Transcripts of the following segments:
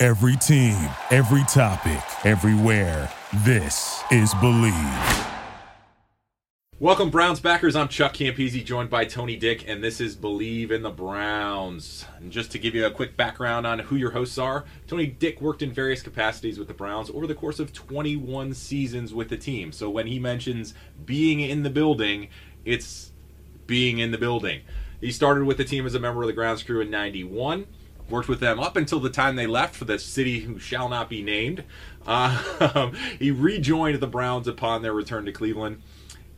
Every team, every topic, everywhere. This is Believe. Welcome, Browns backers. I'm Chuck Campese, joined by Tony Dick, and this is Believe in the Browns. And just to give you a quick background on who your hosts are, Tony Dick worked in various capacities with the Browns over the course of 21 seasons with the team. So when he mentions being in the building, it's being in the building. He started with the team as a member of the grounds crew in 91 worked with them up until the time they left for the city who shall not be named. Uh, he rejoined the Browns upon their return to Cleveland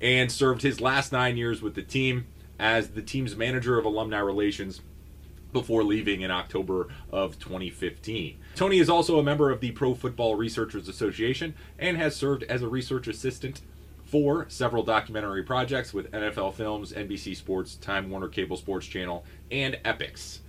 and served his last nine years with the team as the team's manager of alumni relations before leaving in October of 2015. Tony is also a member of the Pro Football Researchers Association and has served as a research assistant for several documentary projects with NFL Films, NBC Sports, Time Warner Cable Sports Channel, and Epix.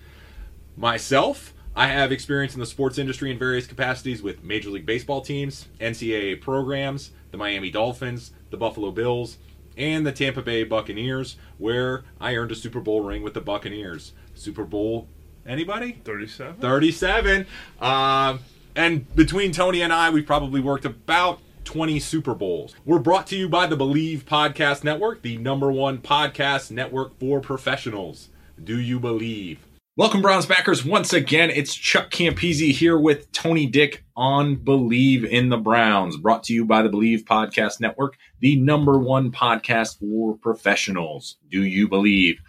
Myself, I have experience in the sports industry in various capacities with Major League Baseball teams, NCAA programs, the Miami Dolphins, the Buffalo Bills, and the Tampa Bay Buccaneers, where I earned a Super Bowl ring with the Buccaneers. Super Bowl, anybody? 37. 37. Um, and between Tony and I, we've probably worked about 20 Super Bowls. We're brought to you by the Believe Podcast Network, the number one podcast network for professionals. Do you believe? Welcome, Browns backers. Once again, it's Chuck Campese here with Tony Dick on Believe in the Browns, brought to you by the Believe Podcast Network, the number one podcast for professionals. Do you believe?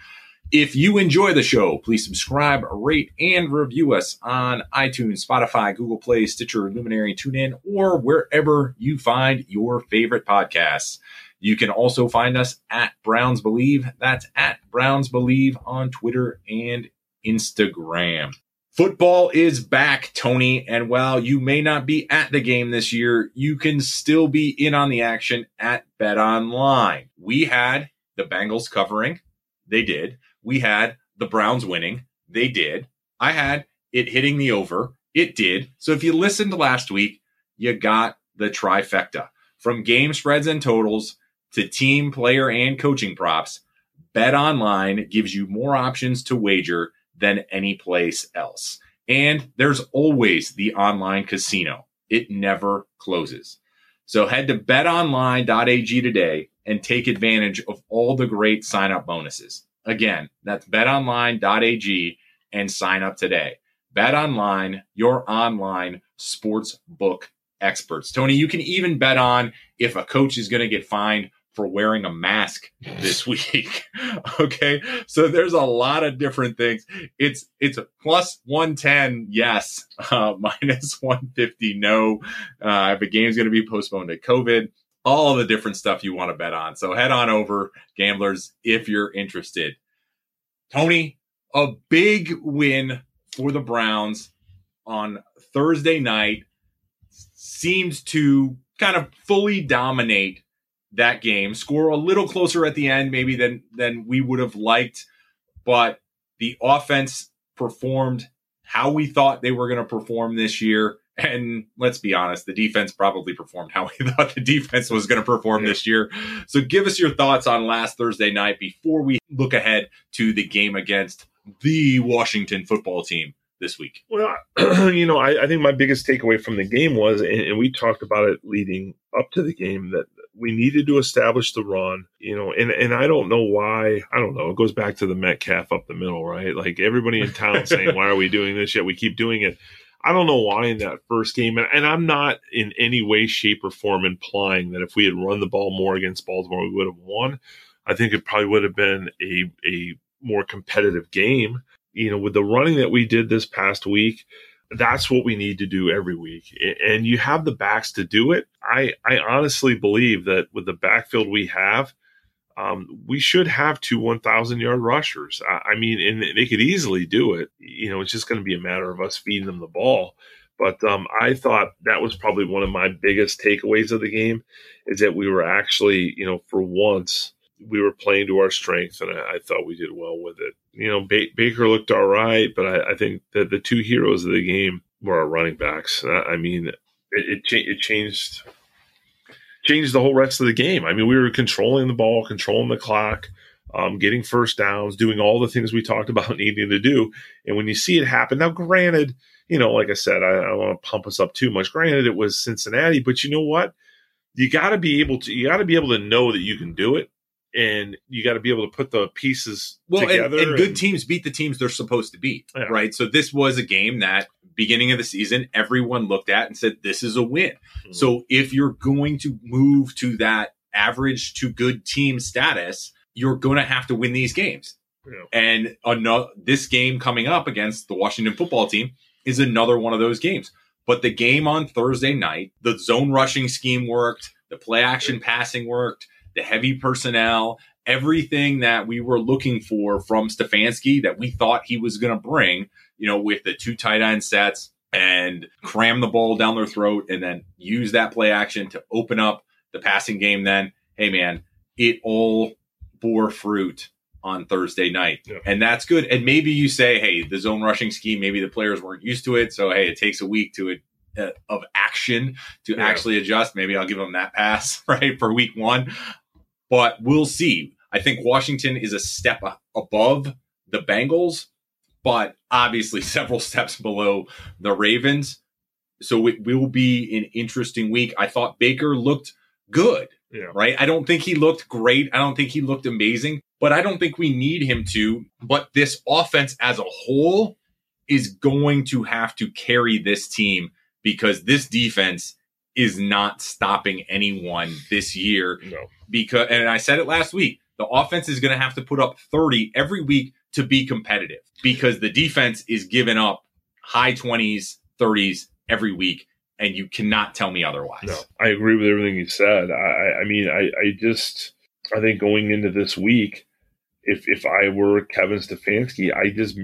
If you enjoy the show, please subscribe, rate, and review us on iTunes, Spotify, Google Play, Stitcher, Luminary, TuneIn, or wherever you find your favorite podcasts. You can also find us at Browns Believe. That's at Browns Believe on Twitter and Instagram. Football is back, Tony. And while you may not be at the game this year, you can still be in on the action at Bet Online. We had the Bengals covering. They did. We had the Browns winning. They did. I had it hitting the over. It did. So if you listened last week, you got the trifecta from game spreads and totals to team, player, and coaching props. Bet Online gives you more options to wager than any place else. And there's always the online casino. It never closes. So head to betonline.ag today and take advantage of all the great sign up bonuses. Again, that's betonline.ag and sign up today. BetOnline, your online sports book experts. Tony, you can even bet on if a coach is going to get fined for wearing a mask this week. okay. So there's a lot of different things. It's, it's plus 110. Yes. Uh, minus 150. No. Uh, if a game's going to be postponed to COVID, all the different stuff you want to bet on. So head on over gamblers if you're interested. Tony, a big win for the Browns on Thursday night seems to kind of fully dominate that game, score a little closer at the end, maybe than than we would have liked, but the offense performed how we thought they were going to perform this year. And let's be honest, the defense probably performed how we thought the defense was going to perform this year. So give us your thoughts on last Thursday night before we look ahead to the game against the Washington football team this week. Well, you know, I, I, think my biggest takeaway from the game was, and, and we talked about it leading up to the game, that we needed to establish the run, you know, and, and I don't know why. I don't know. It goes back to the Metcalf up the middle, right? Like everybody in town saying, why are we doing this yet? We keep doing it. I don't know why in that first game, and, and I'm not in any way, shape, or form implying that if we had run the ball more against Baltimore, we would have won. I think it probably would have been a a more competitive game. You know, with the running that we did this past week, that's what we need to do every week. And you have the backs to do it. I, I honestly believe that with the backfield we have, um, we should have two 1,000 yard rushers. I, I, mean, and they could easily do it. You know, it's just going to be a matter of us feeding them the ball. But um, I thought that was probably one of my biggest takeaways of the game is that we were actually, you know, for once, we were playing to our strength, and I, I thought we did well with it. You know, ba- Baker looked all right, but I, I, think that the two heroes of the game were our running backs. I, mean, it, it, cha- it changed changed the whole rest of the game. I mean, we were controlling the ball, controlling the clock, um, getting first downs, doing all the things we talked about needing to do. And when you see it happen, now, granted, you know, like I said, I, I don't want to pump us up too much. Granted, it was Cincinnati, but you know what? You got to be able to. You got to be able to know that you can do it and you got to be able to put the pieces well, together. And, and good teams beat the teams they're supposed to beat, yeah. right? So this was a game that beginning of the season everyone looked at and said this is a win. Mm-hmm. So if you're going to move to that average to good team status, you're going to have to win these games. Yeah. And another this game coming up against the Washington football team is another one of those games. But the game on Thursday night, the zone rushing scheme worked, the play action passing worked the heavy personnel, everything that we were looking for from Stefanski that we thought he was going to bring, you know, with the two tight end sets and cram the ball down their throat and then use that play action to open up the passing game. Then, hey, man, it all bore fruit on Thursday night. Yeah. And that's good. And maybe you say, hey, the zone rushing scheme, maybe the players weren't used to it. So, hey, it takes a week to it. Uh, of action to yeah. actually adjust. Maybe I'll give them that pass, right, for week one but we'll see. I think Washington is a step above the Bengals, but obviously several steps below the Ravens. So it will be an interesting week. I thought Baker looked good, yeah. right? I don't think he looked great. I don't think he looked amazing, but I don't think we need him to. But this offense as a whole is going to have to carry this team because this defense is not stopping anyone this year. No. Because and I said it last week, the offense is going to have to put up 30 every week to be competitive because the defense is giving up high 20s, 30s every week and you cannot tell me otherwise. No, I agree with everything you said. I, I mean, I, I just, I think going into this week, if if I were Kevin Stefanski, I just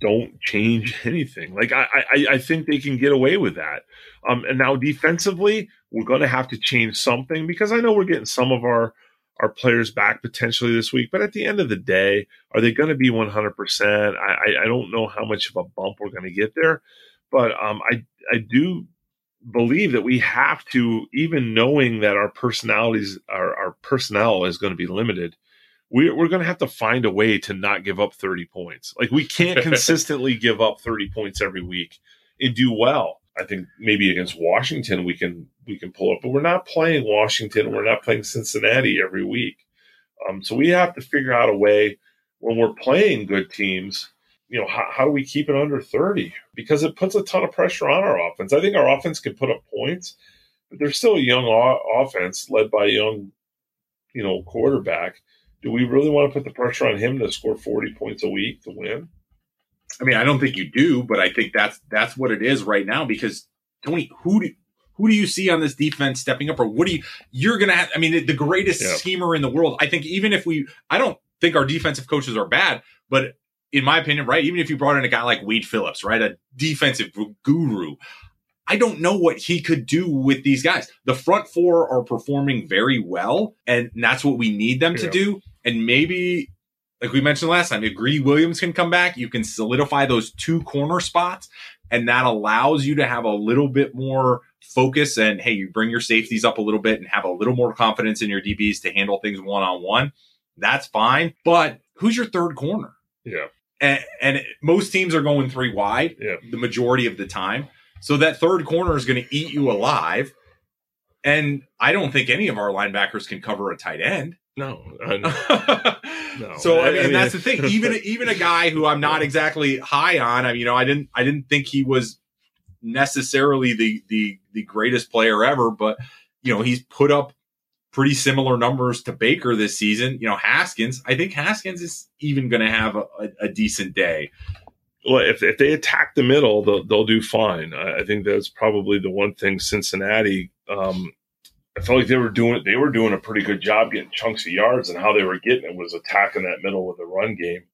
don't change anything. Like I, I, I think they can get away with that. Um, and now defensively, we're going to have to change something because I know we're getting some of our our players back potentially this week. But at the end of the day, are they going to be 100%? I, I don't know how much of a bump we're going to get there, but um, I I do believe that we have to, even knowing that our personalities, our, our personnel is going to be limited, we're, we're going to have to find a way to not give up 30 points. Like we can't consistently give up 30 points every week and do well. I think maybe against Washington we can we can pull up, but we're not playing Washington. We're not playing Cincinnati every week. Um, so we have to figure out a way when we're playing good teams. You know, how, how do we keep it under 30? Because it puts a ton of pressure on our offense. I think our offense can put up points, but they're still a young o- offense led by a young, you know, quarterback do we really want to put the pressure on him to score 40 points a week to win? I mean, I don't think you do, but I think that's that's what it is right now because Tony, who do who do you see on this defense stepping up or what do you you're going to have I mean, the greatest yeah. schemer in the world. I think even if we I don't think our defensive coaches are bad, but in my opinion, right, even if you brought in a guy like Wade Phillips, right, a defensive guru, I don't know what he could do with these guys. The front four are performing very well, and that's what we need them yeah. to do and maybe like we mentioned last time, if Greedy Williams can come back, you can solidify those two corner spots, and that allows you to have a little bit more focus. And hey, you bring your safeties up a little bit and have a little more confidence in your DBs to handle things one on one. That's fine. But who's your third corner? Yeah. And, and most teams are going three wide yeah. the majority of the time. So that third corner is going to eat you alive. And I don't think any of our linebackers can cover a tight end. No, no. So I mean, I mean, that's the thing. Even even a guy who I'm not exactly high on. I mean, you know, I didn't I didn't think he was necessarily the the the greatest player ever, but you know, he's put up pretty similar numbers to Baker this season. You know, Haskins. I think Haskins is even going to have a, a, a, decent day. Well, if if they attack the middle, they'll they'll do fine. I, I think that's probably the one thing Cincinnati. Um, I felt like they were doing they were doing a pretty good job getting chunks of yards, and how they were getting it was attacking that middle with the run game,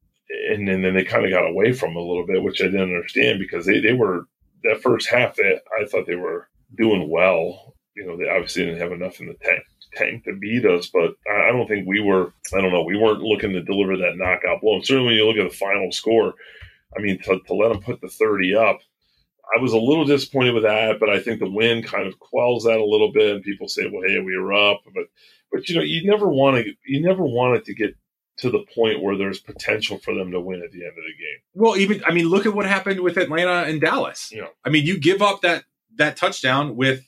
and, and then they kind of got away from a little bit, which I didn't understand because they, they were that first half, that I thought they were doing well. You know, they obviously didn't have enough in the tank tank to beat us, but I don't think we were. I don't know. We weren't looking to deliver that knockout blow. And certainly, when you look at the final score, I mean, to, to let them put the thirty up, I was a little disappointed with that. But I think the win kind of quells that a little bit. And people say, "Well, hey, we were up," but but you know, you never want to. You never want it to get to the point where there's potential for them to win at the end of the game. Well, even I mean, look at what happened with Atlanta and Dallas. Yeah. I mean, you give up that that touchdown with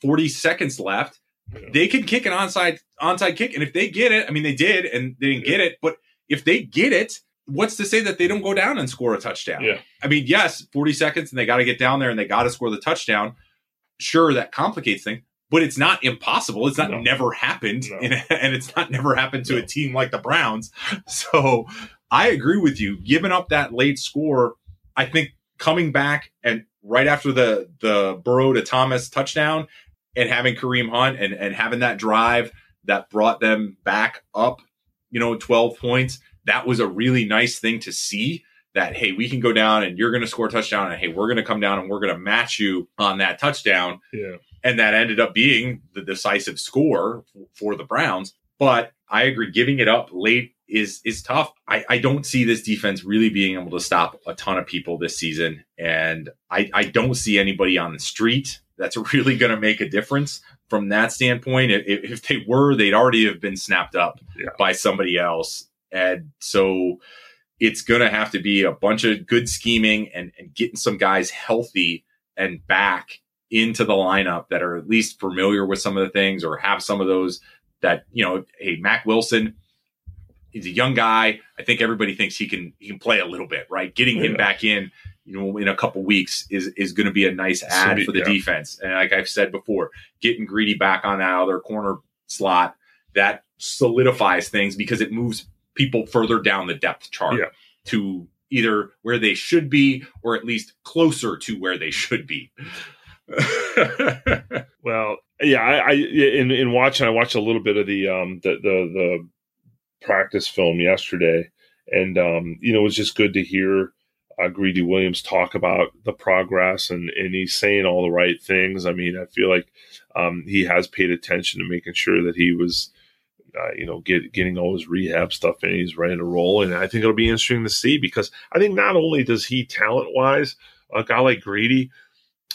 40 seconds left. Yeah. They can kick an onside onside kick, and if they get it, I mean, they did, and they didn't get it. But if they get it, what's to say that they don't go down and score a touchdown? Yeah. I mean, yes, 40 seconds, and they got to get down there and they got to score the touchdown. Sure, that complicates things, but it's not impossible. It's not No. never happened, No. and, and it's not never happened to a team like the Browns. So I agree with you. Giving up that late score, I think coming back and right after the the Burrow to Thomas touchdown and having Kareem Hunt and, and having that drive that brought them back up, you know, 12 points, that was a really nice thing to see that, hey, we can go down and you're going to score a touchdown and hey, we're going to come down and we're going to match you on that touchdown Yeah. and that ended up being the decisive score for the Browns. But I agree, giving it up late is is tough. I, I don't see this defense really being able to stop a ton of people this season, and I, I don't see anybody on the street that's really going to make a difference from that standpoint. If, if they were, they'd already have been snapped up Yeah. by somebody else, and so it's going to have to be a bunch of good scheming and, and getting some guys healthy and back into the lineup that are at least familiar with some of the things or have some of those that you know hey mack wilson he's a young guy i think everybody thinks he can he can play a little bit right getting him Yeah. back in you know in a couple weeks is is going to be a nice add be- for the yeah. defense and like i've said before getting greedy back on that other corner slot that solidifies things because it moves people further down the depth chart Yeah. to either where they should be or at least closer to where they should be Well, yeah, I, I in in watching, I watched a little bit of the um the the, the practice film yesterday, and um you know it was just good to hear uh, Greedy Williams talk about the progress, and and he's saying all the right things. I mean, I feel like um he has paid attention to making sure that he was. Uh, you know, get, getting all his rehab stuff in, he's ready to roll, and I think it'll be interesting to see because I think not only does he talent wise, a guy like Greedy,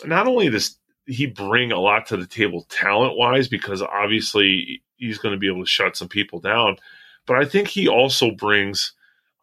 not only does he bring a lot to the table talent wise because obviously he's going to be able to shut some people down but i think he also brings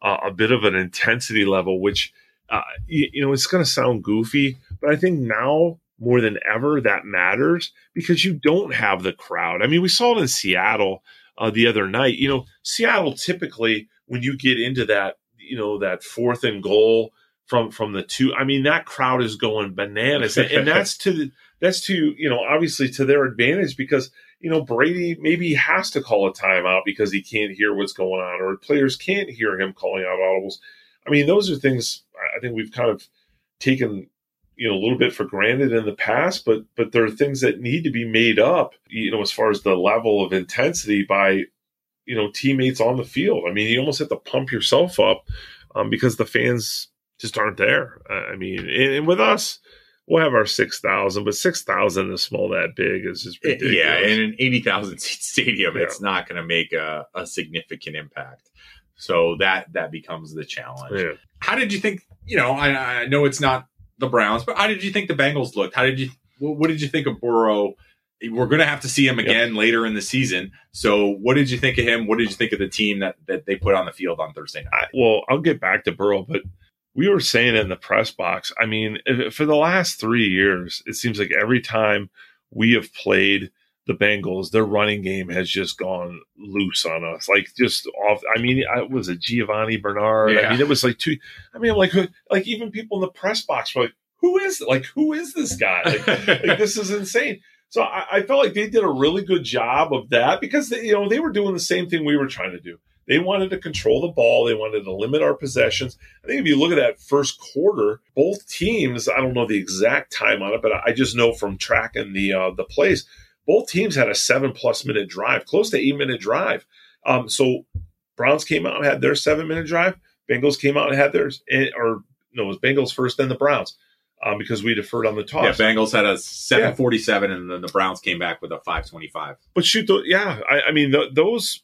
uh, a bit of an intensity level which uh, you, you know it's going to sound goofy but i think now more than ever that matters because you don't have the crowd. I mean we saw it in seattle uh, the other night you know seattle typically when you get into that you know that fourth and goal from from the two i mean that crowd is going bananas and, and that's to that's to you know obviously to their advantage because you know Brady maybe has to call a timeout because he can't hear what's going on or players can't hear him calling out audibles. I mean those are things I think we've kind of taken you know a little bit for granted in the past but but there are things that need to be made up you know as far as the level of intensity by you know teammates on the field. I mean you almost have to pump yourself up um, because the fans just aren't there. I mean and, and with us we'll have our 6,000, but 6,000 is small that big is just ridiculous. Yeah, in an 80,000 seat stadium, Yeah. it's not going to make a, a significant impact. So that that becomes the challenge. Yeah. How did you think? You know, I, I know it's not the Browns, but how did you think the Bengals looked? How did you? What, did you think of Burrow? We're going to have to see him again later in the season. So, what did you think of him? What did you think of the team that that they put on the field on Thursday night? I, well, I'll get back to Burrow, but we were saying in the press box. I mean, if, for the last three years, it seems like every time we have played the Bengals, their running game has just gone loose on us. Like just off. I mean, I was it Giovani Bernard. Yeah. I mean, it was like two. I mean, like like even people in the press box were like, "Who is like who is this guy?" Like, like this is insane. So I, I felt like they did a really good job of that because they, you know they were doing the same thing we were trying to do. They wanted to control the ball. They wanted to limit our possessions. I think if you look at that first quarter, both teams, I don't know the exact time on it, but I just know from tracking the uh, the plays, both teams had a seven plus minute drive, close to eight minute drive. Um, so Browns came out and had their seven minute drive. Bengals came out and had theirs, and, or no, it was Bengals first, then the Browns. um, because we deferred on the toss. Yeah, Bengals had a 747 yeah. and then the Browns came back with a 525. But shoot, yeah, I, I mean, th- those,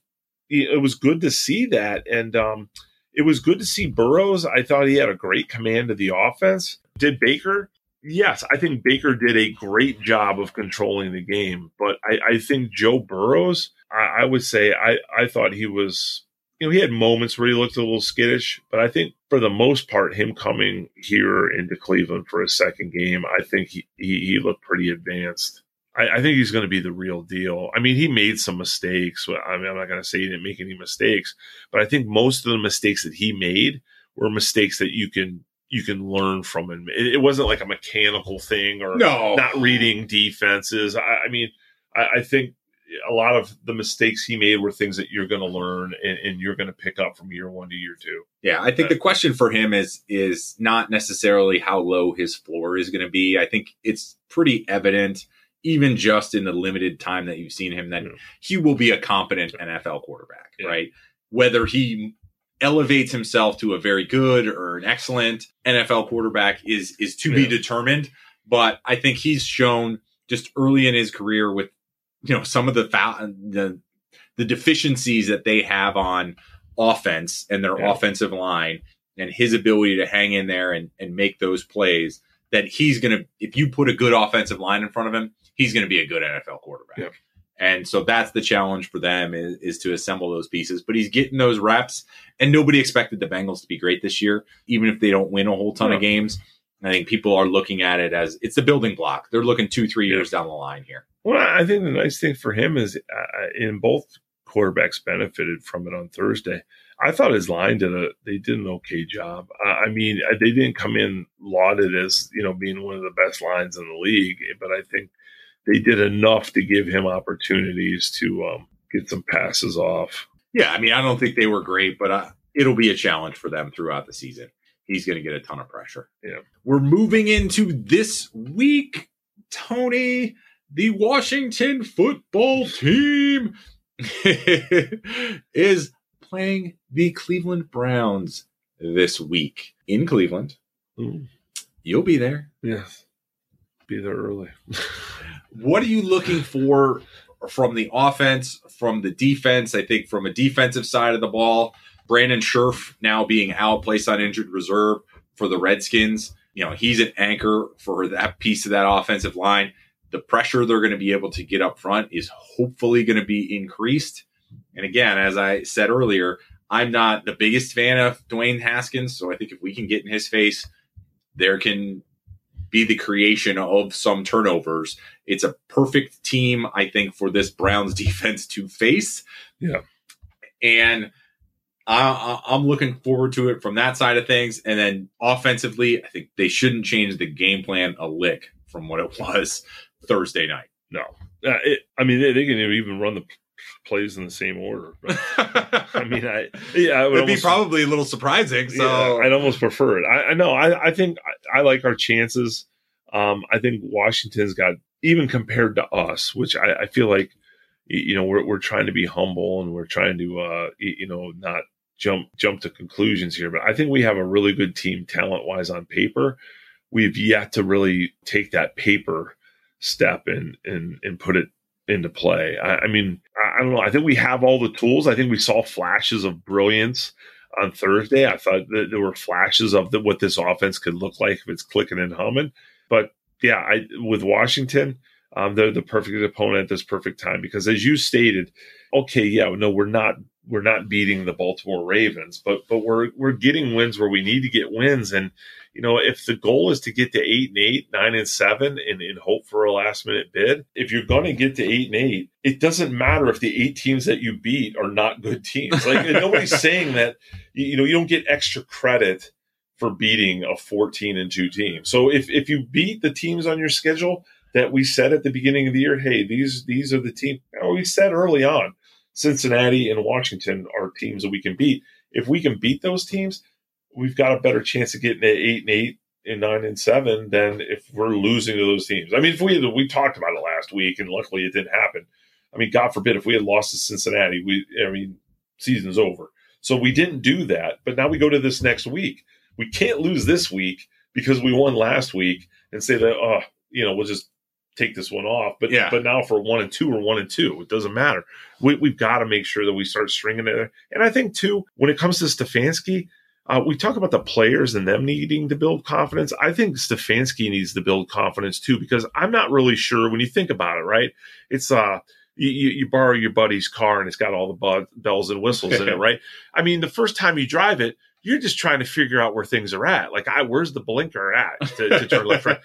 it was good to see that. And um, it was good to see Burrows. I thought he had a great command of the offense. Did Baker? Yes, I think Baker did a great job of controlling the game. But I, I think Joe Burrows, I, I would say, I, I thought he was you know, he had moments where he looked a little skittish, but I think for the most part, him coming here into Cleveland for a second game, I think he, he, he looked pretty advanced. I, I think he's going to be the real deal. I mean, he made some mistakes. I mean, I'm not going to say he didn't make any mistakes, but I think most of the mistakes that he made were mistakes that you can you can learn from him. It, it wasn't like a mechanical thing or no. not reading defenses. I, I mean, I, I think a lot of the mistakes he made were things that you're going to learn and, and you're going to pick up from year one to year two. Yeah, I think uh, the question for him is is not necessarily how low his floor is going to be. I think it's pretty evident, even just in the limited time that you've seen him, that yeah. he will be a competent NFL quarterback, yeah. right? Whether he elevates himself to a very good or an excellent NFL quarterback is is to yeah. be determined. But I think he's shown just early in his career with you know some of the the the deficiencies that they have on offense and their yeah. offensive line and his ability to hang in there and, and make those plays that he's going to if you put a good offensive line in front of him he's going to be a good NFL quarterback. Yeah. And so that's the challenge for them is, is to assemble those pieces. But he's getting those reps, and nobody expected the Bengals to be great this year, even if they don't win a whole ton of games. I think people are looking at it as it's the building block. They're looking two, three years down the line here. Well, I think the nice thing for him is uh, in both quarterbacks benefited from it on Thursday. I thought his line did a they did an okay job. Uh, I mean, they didn't come in lauded as you know being one of the best lines in the league, but I think they did enough to give him opportunities to um, get some passes off. Yeah, I mean, I don't think they were great, but uh, it'll be a challenge for them throughout the season. He's going to get a ton of pressure. Yeah, we're moving into this week, Tony the Washington football team is playing the Cleveland Browns this week in Cleveland. You'll be there. Yes. Be there early. what are you looking for from the offense, from the defense? I think from a defensive side of the ball, Brandon Scherff now being out, placed on injured reserve for the Redskins. You know, he's an anchor for that piece of that offensive line the pressure they're going to be able to get up front is hopefully going to be increased. And again, as I said earlier, I'm not the biggest fan of Dwayne Haskins. So I think if we can get in his face, there can be the creation of some turnovers. It's a perfect team, I think, for this Browns defense to face. Yeah. And I, am looking forward to it from that side of things. And then offensively, I think they shouldn't change the game plan a lick from what it was Thursday night. No, uh, it, I mean they, they, can even run the plays in the same order. I mean, I yeah, I would it'd almost, be probably a little surprising. So yeah, I'd almost prefer it. I, I know. I, I think I, I, like our chances. Um, I think Washington's got even compared to us, which I, I feel like you know we're we're trying to be humble and we're trying to uh, you know not jump jump to conclusions here, but I think we have a really good team talent wise on paper. We've yet to really take that paper step and and and put it into play. I, I mean, I, I, don't know. I think we have all the tools. I think we saw flashes of brilliance on Thursday. I thought that there were flashes of the, what this offense could look like if it's clicking and humming. But yeah, I, with Washington, um, they're the perfect opponent at this perfect time because, as you stated, okay, yeah, no, we're not we're not beating the Baltimore Ravens, but but we're we're getting wins where we need to get wins, and you know, if the goal is to get to eight and eight, nine and seven, and, and hope for a last minute bid, if you're going to get to eight and eight, it doesn't matter if the eight teams that you beat are not good teams. Like nobody's saying that, you know, you don't get extra credit for beating a 14 and two team. So if, if you beat the teams on your schedule that we said at the beginning of the year, hey, these, these are the teams we said early on, Cincinnati and Washington are teams that we can beat. If we can beat those teams, we've got a better chance of getting to eight and eight and nine and seven than if we're losing to those teams. I mean, if we we talked about it last week, and luckily it didn't happen. I mean, God forbid if we had lost to Cincinnati, we I mean, season's over. So we didn't do that, but now we go to this next week. We can't lose this week because we won last week, and say that, oh, you know, we'll just take this one off. But Yeah. but now for one and two or one and two, it doesn't matter. We, we've got to make sure that we start stringing it. And I think too, when it comes to Stefanski, uh, we talk about the players and them needing to build confidence. I think Stefanski needs to build confidence too, because I'm not really sure when you think about it, right? It's uh you, you, you borrow your buddy's car and it's got all the bu- bells and whistles in it, right? I mean, the first time you drive it, you're just trying to figure out where things are at. Like, I where's the blinker at to, to turn left, right?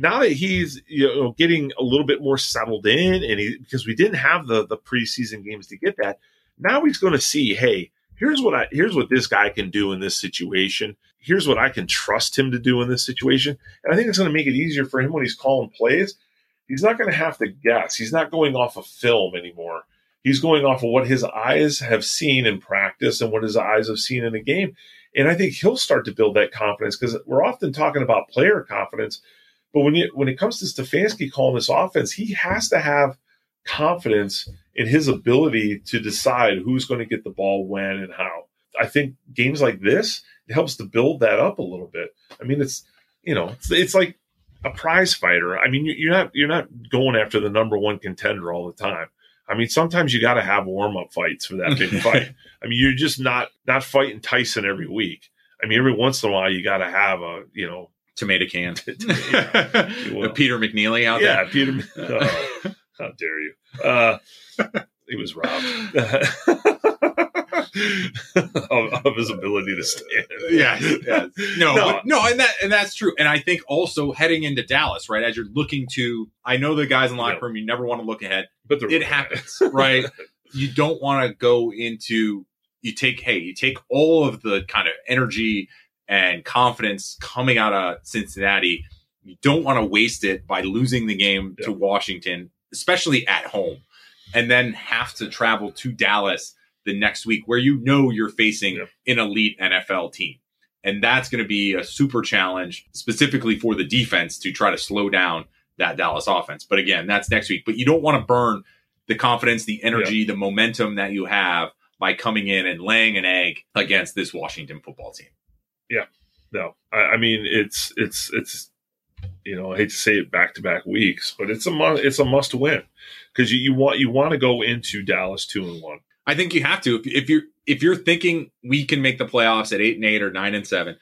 Now that he's you know getting a little bit more settled in, and he because we didn't have the the preseason games to get that, now he's going to see, hey, here's what I here's what this guy can do in this situation. Here's what I can trust him to do in this situation, and I think it's going to make it easier for him when he's calling plays. He's not going to have to guess. He's not going off of film anymore. He's going off of what his eyes have seen in practice and what his eyes have seen in a game. And I think he'll start to build that confidence because we're often talking about player confidence, but when you when it comes to Stefanski calling this offense, he has to have confidence in his ability to decide who's going to get the ball when and how. I think games like this it helps to build that up a little bit. I mean, it's you know, it's, it's like a prize fighter. I mean, you- you're not you're not going after the number one contender all the time. I mean, sometimes you got to have warm up fights for that big fight. I mean, you're just not not fighting Tyson every week. I mean, every once in a while you got to have a you know Tomato can. Yeah. Peter McNeeley out yeah there. Yeah, Peter. oh, how dare you? Uh, he was robbed of, of his ability to stand. Yeah, yes. No, No. but- no, and that and that's true. And I think also heading into Dallas, right? As you're looking to, I know the guys in the locker Yeah. room. You never want to look ahead. but It happens, right? you don't want to go into. You take, hey, you take all of the kind of energy and confidence coming out of Cincinnati. You don't want to waste it by losing the game to Washington, especially at home, and then have to travel to Dallas the next week where you know you're facing Yeah. an elite NFL team. And that's going to be a super challenge specifically for the defense to try to slow down that Dallas offense. But again, that's next week. But you don't want to burn the confidence, the energy, the momentum that you have by coming in and laying an egg against this Washington football team. Yeah, no, I, I mean it's it's it's you know I hate to say it back to back weeks, but it's a must, it's a must win because you, you want you want to go into Dallas two and one. I think you have to. If, if you're if you're thinking we can make the playoffs at eight and eight or nine and seven,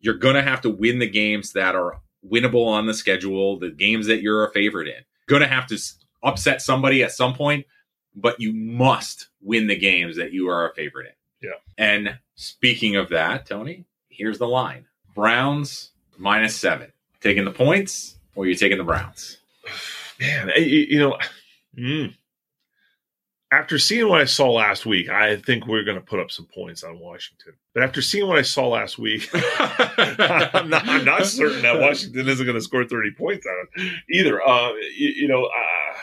you're gonna have to win the games that are winnable on the schedule, the games that you're a favorite in. Gonna have to upset somebody at some point, but you must win the games that you are a favorite in. Yeah. And speaking of that, Tony, here's the line: Browns minus seven. Taking the points, or you taking the Browns? Man, I- you know, mm, after seeing what I saw last week, I think we're going to put up some points on Washington. But after seeing what I saw last week, I'm, not, I'm not certain that Washington isn't going to score 30 points on it either. Uh, you, you know, uh,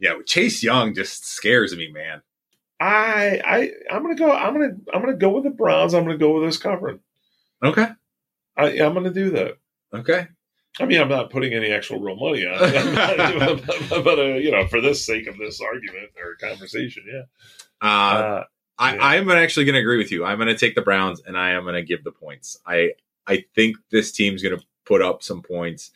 yeah, Chase Young just scares me, man. I I I'm gonna go. I'm gonna I'm gonna go with the Browns. I'm gonna go with this covering. Okay. I, I'm gonna do that. Okay. I mean, I'm not putting any actual real money on it, but, but uh, you know, for the sake of this argument or conversation, yeah. Uh, Uh, I, yeah. I'm actually going to agree with you. I'm going to take the Browns, and I am going to give the points. I I think this team's going to put up some points,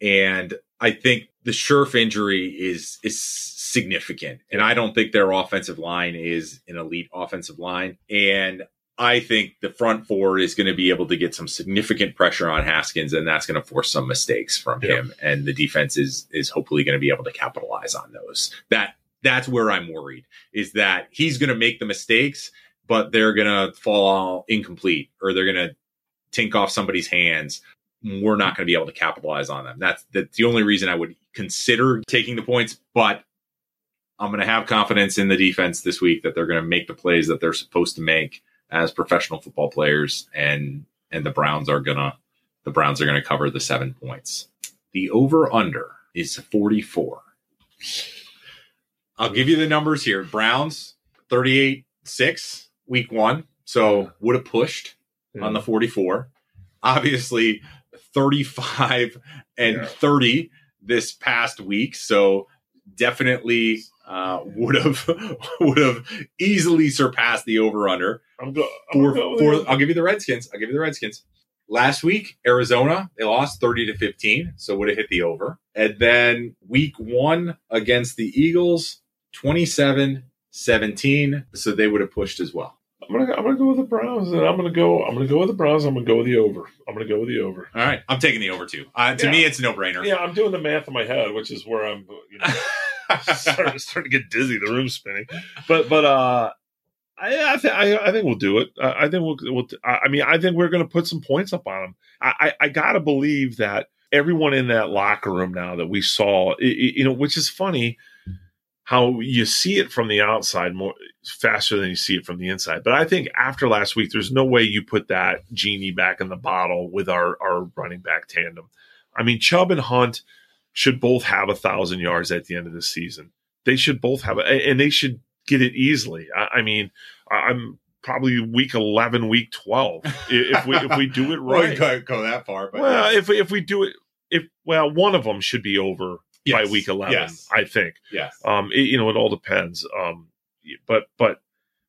and I think the Scherff injury is is significant, and I don't think their offensive line is an elite offensive line, and I think the front four is going to be able to get some significant pressure on Haskins, and that's going to force some mistakes from Yeah. him, and the defense is is hopefully going to be able to capitalize on those. That that's where I'm worried is that he's going to make the mistakes, but they're going to fall incomplete or they're going to tink off somebody's hands. We're not going to be able to capitalize on them. That's that's the only reason I would consider taking the points, but I'm going to have confidence in the defense this week that they're going to make the plays that they're supposed to make as professional football players and and the Browns are going to the Browns are going to cover the 7 points. The over under is 44. I'll give you the numbers here. Browns 38 6 week 1, so would have pushed on the 44. Obviously 35 and Yeah. 30 this past week, so definitely uh, would have would have easily surpassed the over under I'm, go, I'm for gonna go for I'll give you the Redskins. I'll give you the Redskins. Last week, Arizona, they lost 30 to 15, so would have hit the over. And then week one against the Eagles, 27 17, so they would have pushed as well. I'm gonna I'm gonna go with the Browns, and I'm gonna go I'm gonna go with the Browns. I'm gonna go with the over. I'm gonna go with the over. All right, I'm taking the over too. Uh, to Yeah. me, it's a no brainer. Yeah, I'm doing the math in my head, which is where I'm you know starting, starting to get dizzy. The room's spinning, but but uh, I I, th- I I think we'll do it. I, I think we'll, we'll. I mean, I think we're to put some points up on them. I I, I got to believe that everyone in that locker room now that we saw, i- i- you know, which is funny how you see it from the outside more faster than you see it from the inside. But I think after last week, there's no way you put that genie back in the bottle with our our running back tandem. I mean, Chubb and Hunt should both have a thousand yards at the end of the season. They should both have it, and they should get it easily. I, I mean, I'm probably week eleven, week twelve if we if we do it Well, right. go, go that far, but well, yeah. if if we do it, if well, one of them should be over by week eleven. yes. I think. yes. Um, it, you know, it all depends. Um, but but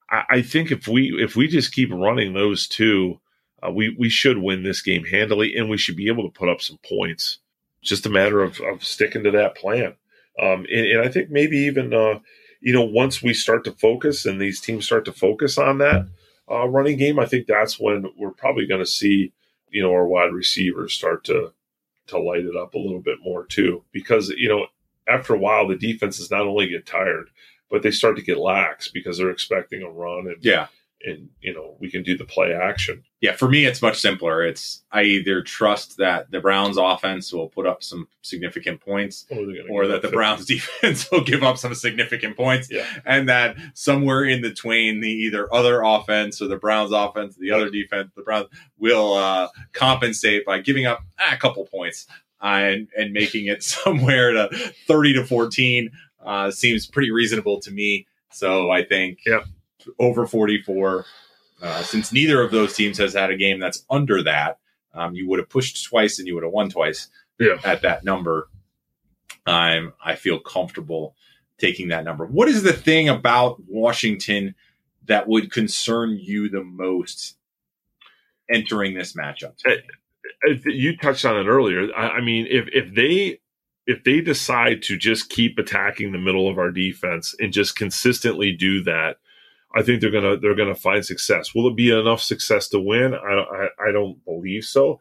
I, I think if we if we just keep running those two, uh, we we should win this game handily, and we should be able to put up some points. Just a matter of, of sticking to that plan. Um, and, and I think maybe even uh, you know once we start to focus and these teams start to focus on that uh, running game, I think that's when we're probably going to see you know our wide receivers start to to light it up a little bit more too, because you know after a while, the defenses not only get tired, but they start to get lax because they're expecting a run and, yeah. And you know, we can do the play action. Yeah, for me, it's much simpler. It's I either trust that the Browns offense will put up some significant points Or, or that the 50. Browns defense will give up some significant points. Yeah. And that somewhere in between the either other offense or the Browns offense, the other defense, the Browns will uh, compensate by giving up ah, a couple points uh, and, and making it somewhere to 30 to 14 uh, seems pretty reasonable to me. So I think Yep. Over 44, uh, since neither of those teams has had a game that's under that, um, you would have pushed twice and you would have won twice Yeah. at that number. I'm I feel comfortable taking that number. What is the thing about Washington that would concern you the most entering this matchup? I you touched on it earlier. I, I mean, if if they if they decide to just keep attacking the middle of our defense and just consistently do that, I think they're gonna they're gonna find success. Will it be enough success to win? I I, I don't believe so.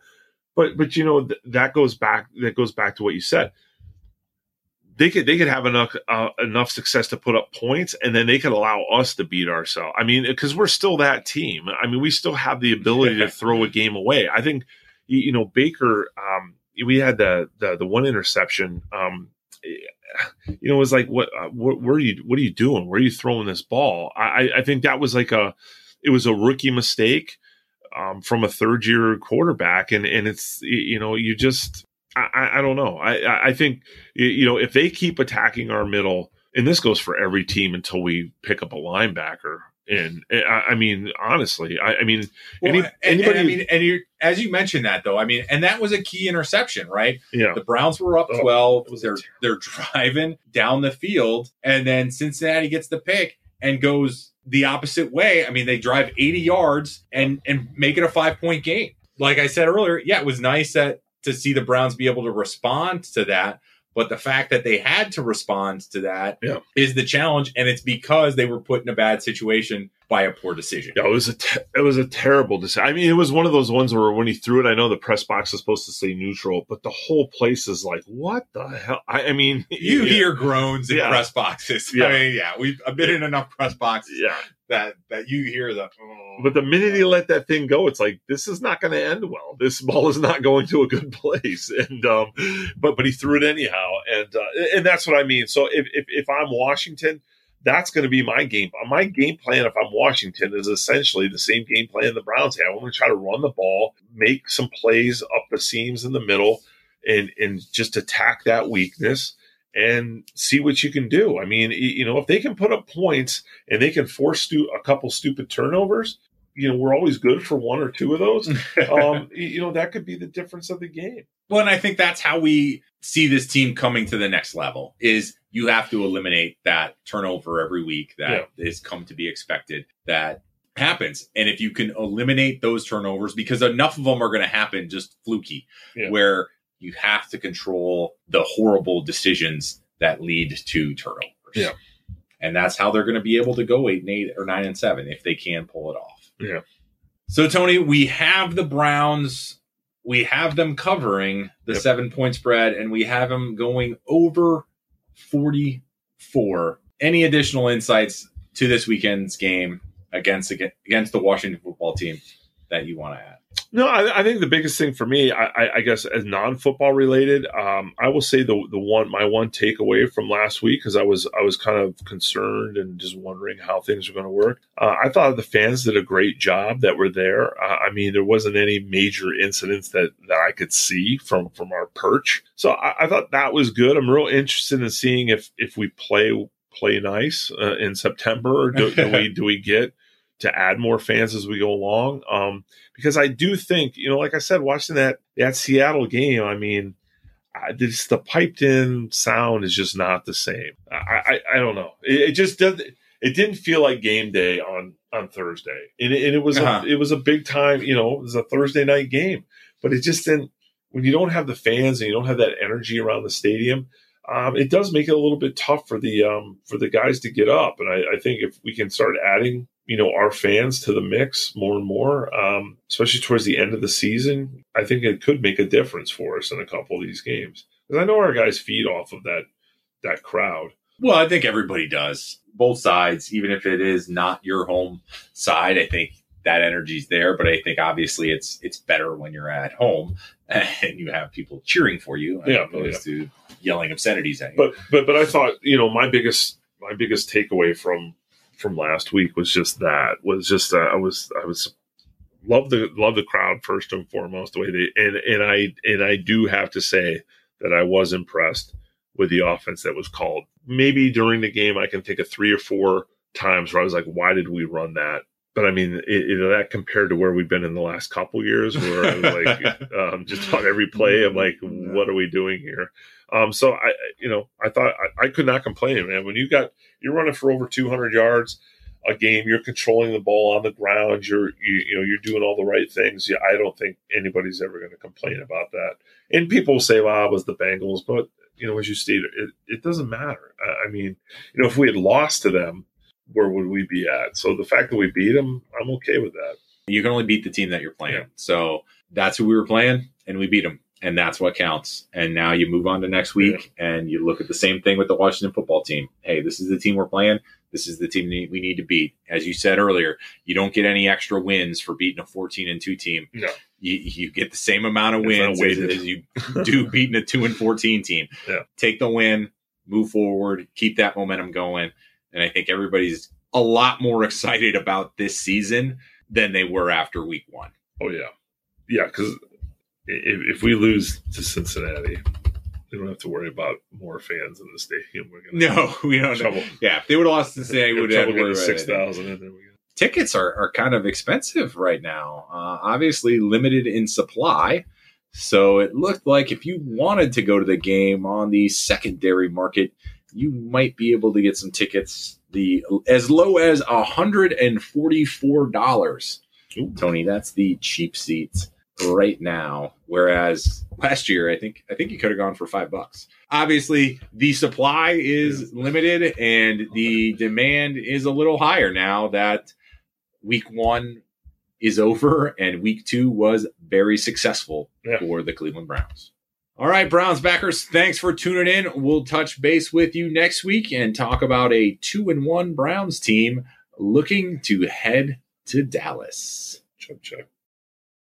But but you know th- that goes back that goes back to what you said. They could they could have enough uh, enough success to put up points, and then they could allow us to beat ourselves. I mean, because we're still that team. I mean, we still have the ability to throw a game away. I think you, you know Baker. Um, we had the the, the one interception. Um, you know, it was like, what, uh, what, where are you, what are you doing? Where are you throwing this ball? I, I think that was like a, it was a rookie mistake um, from a third year quarterback. And, and it's, you know, you just, I, I- don't know. I, I- think, you know, if they keep attacking our middle, and this goes for every team until we pick up a linebacker. And I, I mean, honestly, I, I mean, Well, Any- and- and, anybody- I mean, and you as you mentioned that though, I mean, and that was a key interception, right? yeah, The Browns were up oh, twelve. it was they're they're driving down the field, and then Cincinnati gets the pick and goes the opposite way. I mean, they drive eighty yards and and make it a five point game. Like I said earlier, yeah, it was nice that to see the Browns be able to respond to that. But the fact that they had to respond to that is Yeah. the challenge, and it's because they were put in a bad situation by a poor decision. Yeah, it was a te- it was a terrible decision. I mean, it was one of those ones where when he threw it, I know the press box is supposed to say neutral, but the whole place is like, what the hell? I, I mean, You hear groans in Yeah. press boxes. Yeah. I mean, yeah, we've been in enough press boxes yeah. That that you hear the. "Oh." But the minute he let that thing go, it's like this is not going to end well. This ball is not going to a good place. And um, but but he threw it anyhow, and uh, and that's what I mean. So if if, if I'm Washington. That's going to be my game. My game plan, if I'm Washington, is essentially the same game plan the Browns have. I'm going to try to run the ball, make some plays up the seams in the middle, and and just attack that weakness and see what you can do. I mean, you know, if they can put up points and they can force stu- a couple stupid turnovers, you know, we're always good for one or two of those. um, you know, that could be the difference of the game. well, and I think that's how we see this team coming to the next level. Is you have to eliminate that turnover every week that is come to be expected. That happens. And if you can eliminate those turnovers, because enough of them are going to happen just fluky, Yeah. where you have to control the horrible decisions that lead to turnovers. Yeah. And that's how they're going to be able to go eight and eight or nine and seven if they can pull it off. Yeah. So Tony, we have the Browns. We have them covering the Yep. seven point spread, and we have them going over 44. Any additional insights to this weekend's game against against the Washington football team that you want to add? No, I, I think the biggest thing for me, I, I, I guess, as non-football related, um, I will say the the one my one takeaway from last week because I was I was kind of concerned and just wondering how things are going to work. Uh, I thought the fans did a great job that were there. Uh, I mean, there wasn't any major incidents that that I could see from from our perch, so I, I thought that was good. I'm real interested in seeing if if we play play nice uh, in September. Or do, do we do we get to add more fans as we go along? Um, because I do think, you know, like I said, watching that that Seattle game, I mean, I, this, the piped in sound is just not the same. I I, I don't know. It, it just doesn't. It didn't feel like game day on on Thursday, and it, and it was Uh-huh. a, it was a big time. You know, it was a Thursday night game, but it just didn't. When you don't have the fans and you don't have that energy around the stadium, um, it does make it a little bit tough for the um, for the guys to get up. And I, I think if we can start adding, you know, our fans to the mix more and more, um, especially towards the end of the season, I think it could make a difference for us in a couple of these games. Because I know our guys feed off of that that crowd. Well, I think everybody does. Both sides, even if it is not your home side, I think that energy's there. But I think obviously it's it's better when you're at home and you have people cheering for you as Yeah, opposed to yelling obscenities at you. But but but I thought you know my biggest my biggest takeaway from from last week was just that was just uh, I was I was love the love the crowd first and foremost the way they and and I and I do have to say that I was impressed with the offense that was called. Maybe during the game I can think of three or four times where I was like, why did we run that? But I mean, it, know, that compared to where we've been in the last couple years, where I was like, um, just on every play, I'm like, what are we doing here? Um, so I, you know, I thought I, I could not complain, man. When you got you're running for over 200 yards a game, you're controlling the ball on the ground, you're you, you know you're doing all the right things. Yeah, I don't think anybody's ever going to complain about that. And people will say, "Well, it was the Bengals," but you know, as you stated, it, it doesn't matter. I, I mean, you know, if we had lost to them, where would we be at? So the fact that we beat them, I'm okay with that. you can only beat the team that you're playing. Yeah. So that's who we were playing, and we beat them, and that's what counts. And now you move on to next week, and you look at the same thing with the Washington football team. Hey, this is the team we're playing. This is the team we need to beat. As you said earlier, you don't get any extra wins for beating a 14 and two team. No. You, you get the same amount of wins as, as you do beating a two and 14 team. Yeah. Take the win, move forward, keep that momentum going. And I think everybody's a lot more excited about this season than they were after week one. Oh yeah, yeah. Because if, if we lose to Cincinnati, we don't have to worry about more fans in the stadium. We're gonna No, we don't. know. trouble. Yeah, if they would have lost to Cincinnati, we would have to worry about six thousand in there. We go. Tickets are, are kind of expensive right now. Uh, obviously, limited in supply. So it looked like if you wanted to go to the game on the secondary market, you might be able to get some tickets the as low as hundred and forty four dollars. Ooh. Tony, that's the cheap seats right now. Whereas last year, I think I think you could have gone for five bucks. Obviously, the supply is limited and the demand is a little higher now that week one is over and week two was very successful Yeah. for the Cleveland Browns. All right, Browns backers, thanks for tuning in. We'll touch base with you next week and talk about a two and one Browns team looking to head to Dallas. Check, check.